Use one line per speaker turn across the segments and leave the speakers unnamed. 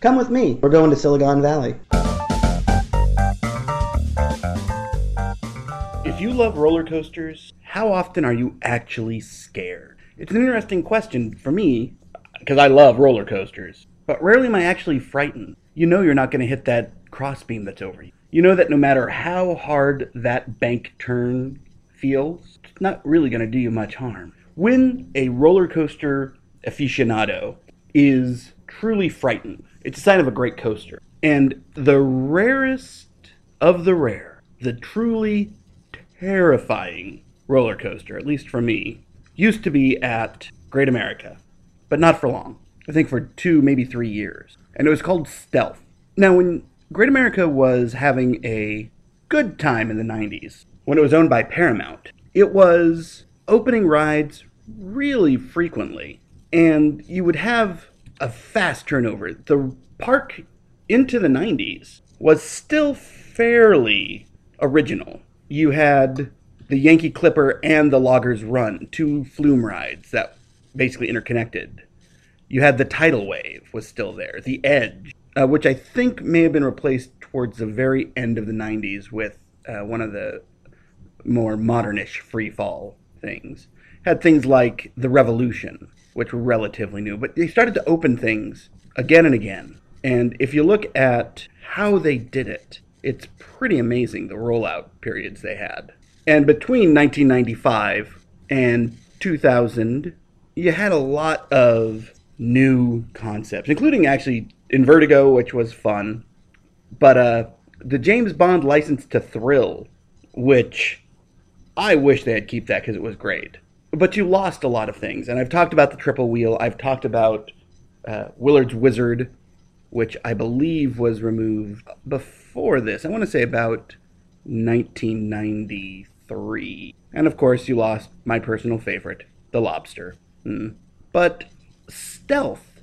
Come with me. We're going to Silicon Valley.
If you love roller coasters, how often are you actually scared? It's an interesting question for me because I love roller coasters, but rarely am I actually frightened. You know you're not going to hit that crossbeam that's over you. You know that no matter how hard that bank turn feels, it's not really going to do you much harm. When a roller coaster aficionado is truly frightening. it's a sign of a great coaster. And the rarest of the rare, the truly terrifying roller coaster, at least for me, used to be at Great America, but not for long. I think for two, maybe three years. And it was called Stealth. Now, when Great America was having a good time in the 90s, when it was owned by Paramount, it was opening rides really frequently. And you would have a fast turnover. The park into the 90s was still fairly original you had the Yankee Clipper and the Loggers Run, two flume rides that basically interconnected. You had the Tidal Wave was still there, the Edge, uh, which I think may have been replaced towards the very end of the 90s with uh, one of the more modernish free fall things. Had things like the Revolution, which were relatively new, but they started to open things again and again. And if you look at how they did it, it's pretty amazing the rollout periods they had. And between 1995 and 2000, you had a lot of new concepts, including actually Invertigo, which was fun, but uh, the James Bond license to Thrill, which I wish they had keep that because it was great. But you lost a lot of things, and I've talked about the triple wheel. I've talked about uh, Willard's Whizzer, which I believe was removed before this. I want to say about 1993. And of course, you lost my personal favorite, the lobster. Mm. But Stealth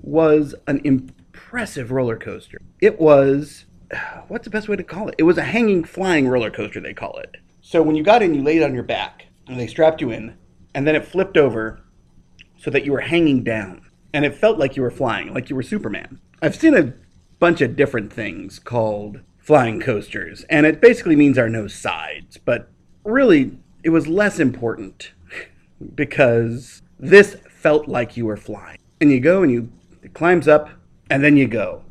was an impressive roller coaster. It was, what's the best way to call it? It was a hanging flying roller coaster, they call it. So when you got in, you laid on your back, and they strapped you in, and then it flipped over so that you were hanging down. And it felt like you were flying, like you were Superman. I've seen a bunch of different things called flying coasters, and it basically means there are no sides, but really, it was less important because this felt like you were flying. And you go and you, it climbs up, and then you go.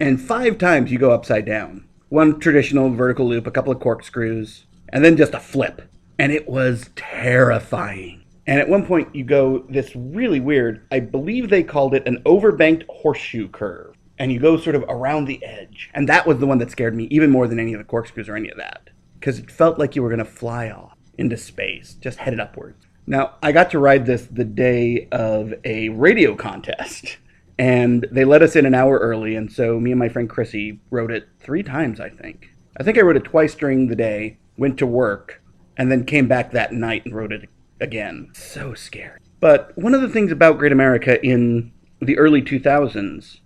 And five times you go upside down. One traditional vertical loop, a couple of corkscrews, and then just a flip. And it was terrifying. And at one point, you go this really weird, I believe they called it an overbanked horseshoe curve. And you go sort of around the edge. And that was the one that scared me even more than any of the corkscrews or any of that. Because it felt like you were going to fly off into space, just headed upwards. Now, I got to ride this the day of a radio contest. And they let us in an hour early. And so me and my friend Chrissy rode it three times, I think. I think I rode it twice during the day, went to work, and then came back that night and wrote it again. So scary. But one of the things about Great America in the early 2000s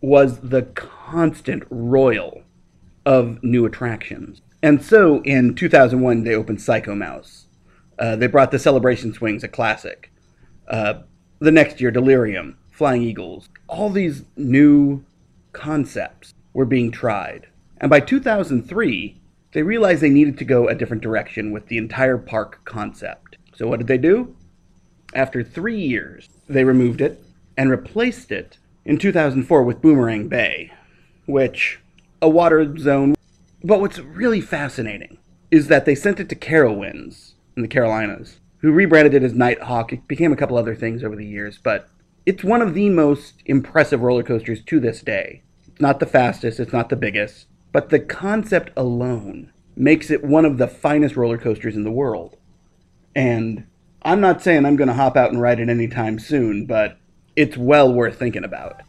was the constant royal of new attractions. And so in 2001, they opened Psycho Mouse. Uh, they brought the Celebration Swings, a classic. Uh, the next year, Delirium, Flying Eagles. All these new concepts were being tried. And by 2003, they realized they needed to go a different direction with the entire park concept. So what did they do? After three years, they removed it and replaced it in 2004 with Boomerang Bay, which a water zone. But what's really fascinating is that they sent it to Carowinds in the Carolinas, who rebranded it as Nighthawk. It became a couple other things over the years, but it's one of the most impressive roller coasters to this day. It's not the fastest, it's not the biggest, but the concept alone makes it one of the finest roller coasters in the world. And I'm not saying I'm going to hop out and ride it anytime soon, but it's well worth thinking about.